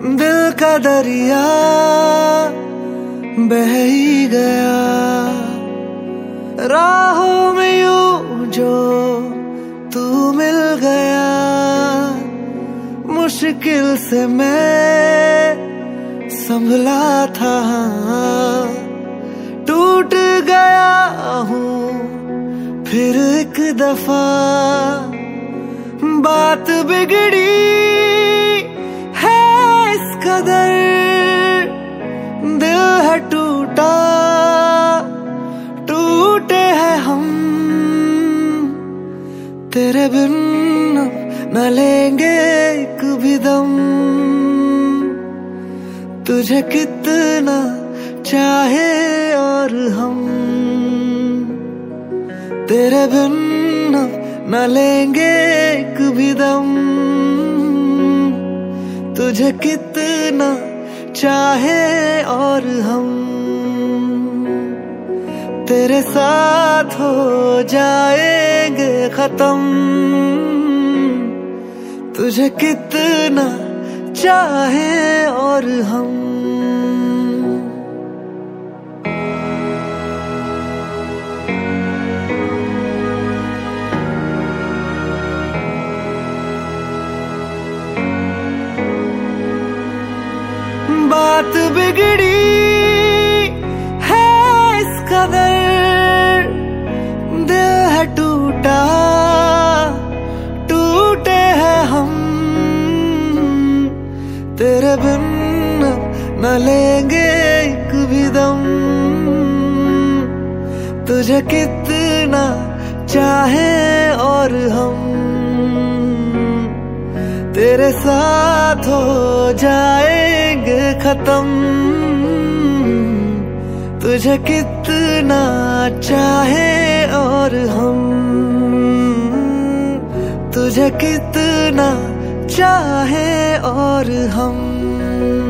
दरिया बह ही गया। राहों में यू जो तू मिल गया। मुश्किल से मैं संभला था। टूट गया हूँ फिर एक दफ़ा। बात बिगड़ी टूटा, टूटे हैं हम। तेरे बिन न लेंगे एक भी दम। तुझे कितना चाहे और हम। तेरे बिन न लेंगे एक भी दम। तुझे कितना चाहे और तेरे साथ हो जाएँगे खत्म। तुझे कितना चाहे और हम। बात बिगड़ी है टूटा, टूटे हैं हम। तेरे बिन न लेंगे एक भी दम। तुझे कितना चाहे और हम। तेरे साथ हो जाएँगे खत्म। तुझे कितना चाहे और हम। तुझे कितना चाहे और हम।